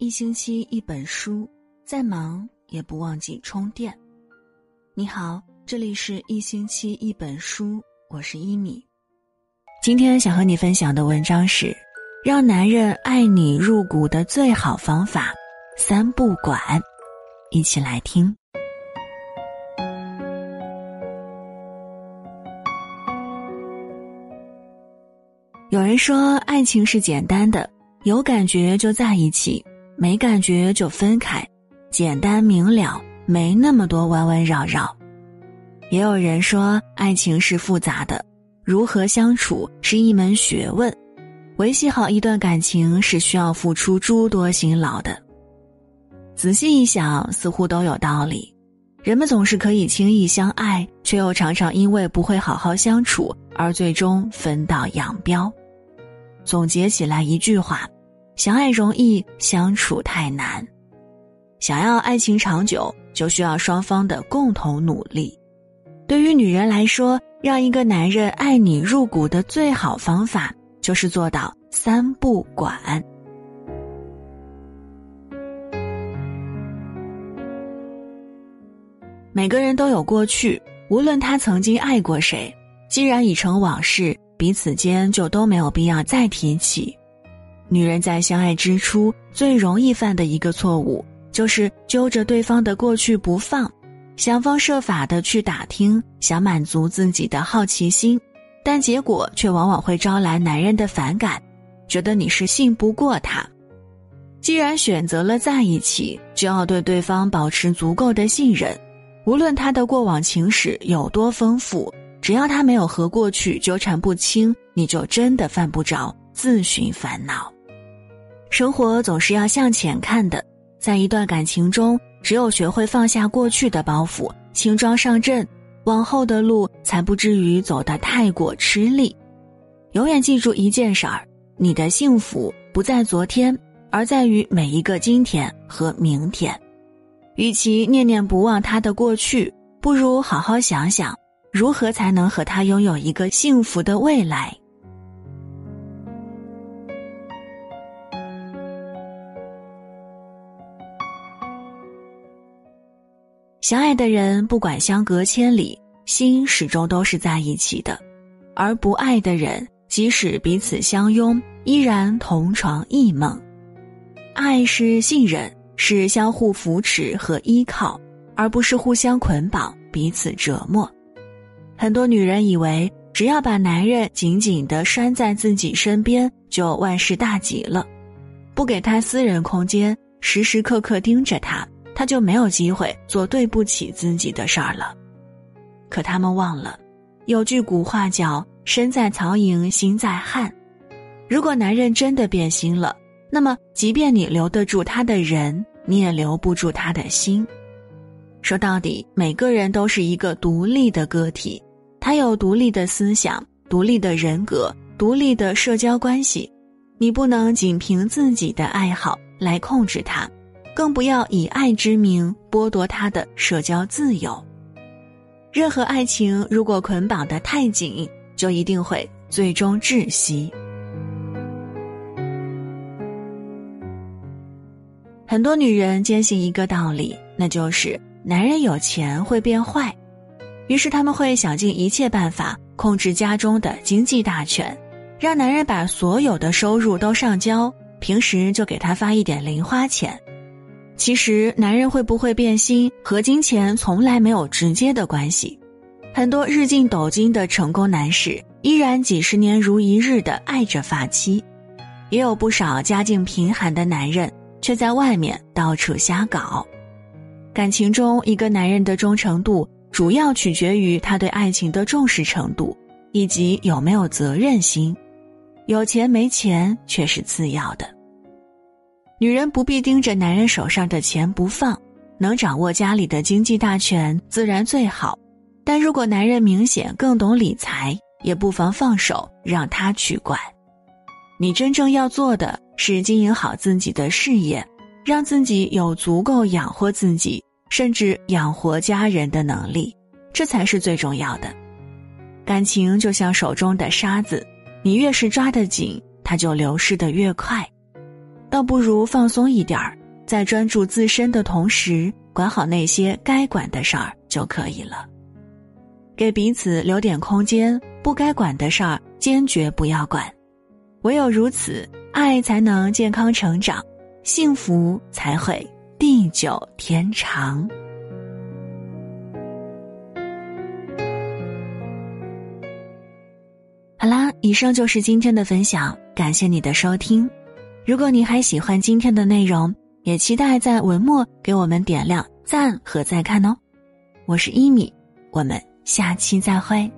一星期一本书，再忙也不忘记充电。你好，这里是一星期一本书，我是一米。今天想和你分享的文章是：让男人爱你入骨的最好方法——三不管。一起来听。有人说，爱情是简单的，有感觉就在一起。没感觉就分开，简单明了，没那么多弯弯绕绕。也有人说，爱情是复杂的，如何相处是一门学问，维系好一段感情是需要付出诸多辛劳的。仔细一想，似乎都有道理。人们总是可以轻易相爱，却又常常因为不会好好相处而最终分道扬镳。总结起来一句话。相爱容易，相处太难。想要爱情长久，就需要双方的共同努力。对于女人来说，让一个男人爱你入骨的最好方法，就是做到三不管。每个人都有过去，无论他曾经爱过谁，既然已成往事，彼此间就都没有必要再提起。女人在相爱之初最容易犯的一个错误，就是揪着对方的过去不放，想方设法的去打听，想满足自己的好奇心，但结果却往往会招来男人的反感，觉得你是信不过他。既然选择了在一起，就要对对方保持足够的信任，无论他的过往情史有多丰富，只要他没有和过去纠缠不清，你就真的犯不着自寻烦恼。生活总是要向前看的，在一段感情中，只有学会放下过去的包袱，轻装上阵，往后的路才不至于走得太过吃力。永远记住一件事儿：你的幸福不在昨天，而在于每一个今天和明天。与其念念不忘他的过去，不如好好想想，如何才能和他拥有一个幸福的未来。相爱的人，不管相隔千里，心始终都是在一起的；而不爱的人，即使彼此相拥，依然同床异梦。爱是信任，是相互扶持和依靠，而不是互相捆绑、彼此折磨。很多女人以为，只要把男人紧紧的拴在自己身边，就万事大吉了，不给他私人空间，时时刻刻盯着他。他就没有机会做对不起自己的事儿了。可他们忘了，有句古话叫“身在曹营心在汉”。如果男人真的变心了，那么即便你留得住他的人，你也留不住他的心。说到底，每个人都是一个独立的个体，他有独立的思想、独立的人格、独立的社交关系。你不能仅凭自己的爱好来控制他。更不要以爱之名剥夺他的社交自由。任何爱情如果捆绑的太紧，就一定会最终窒息。很多女人坚信一个道理，那就是男人有钱会变坏，于是他们会想尽一切办法控制家中的经济大权，让男人把所有的收入都上交，平时就给他发一点零花钱。其实，男人会不会变心和金钱从来没有直接的关系。很多日进斗金的成功男士，依然几十年如一日的爱着发妻；也有不少家境贫寒的男人，却在外面到处瞎搞。感情中，一个男人的忠诚度，主要取决于他对爱情的重视程度，以及有没有责任心。有钱没钱却是次要的。女人不必盯着男人手上的钱不放，能掌握家里的经济大权自然最好。但如果男人明显更懂理财，也不妨放手让他去管。你真正要做的是经营好自己的事业，让自己有足够养活自己，甚至养活家人的能力，这才是最重要的。感情就像手中的沙子，你越是抓得紧，它就流失的越快。倒不如放松一点儿，在专注自身的同时，管好那些该管的事儿就可以了。给彼此留点空间，不该管的事儿坚决不要管，唯有如此，爱才能健康成长，幸福才会地久天长。好啦，以上就是今天的分享，感谢你的收听。如果你还喜欢今天的内容，也期待在文末给我们点亮赞和再看哦。我是一米，我们。下期再会。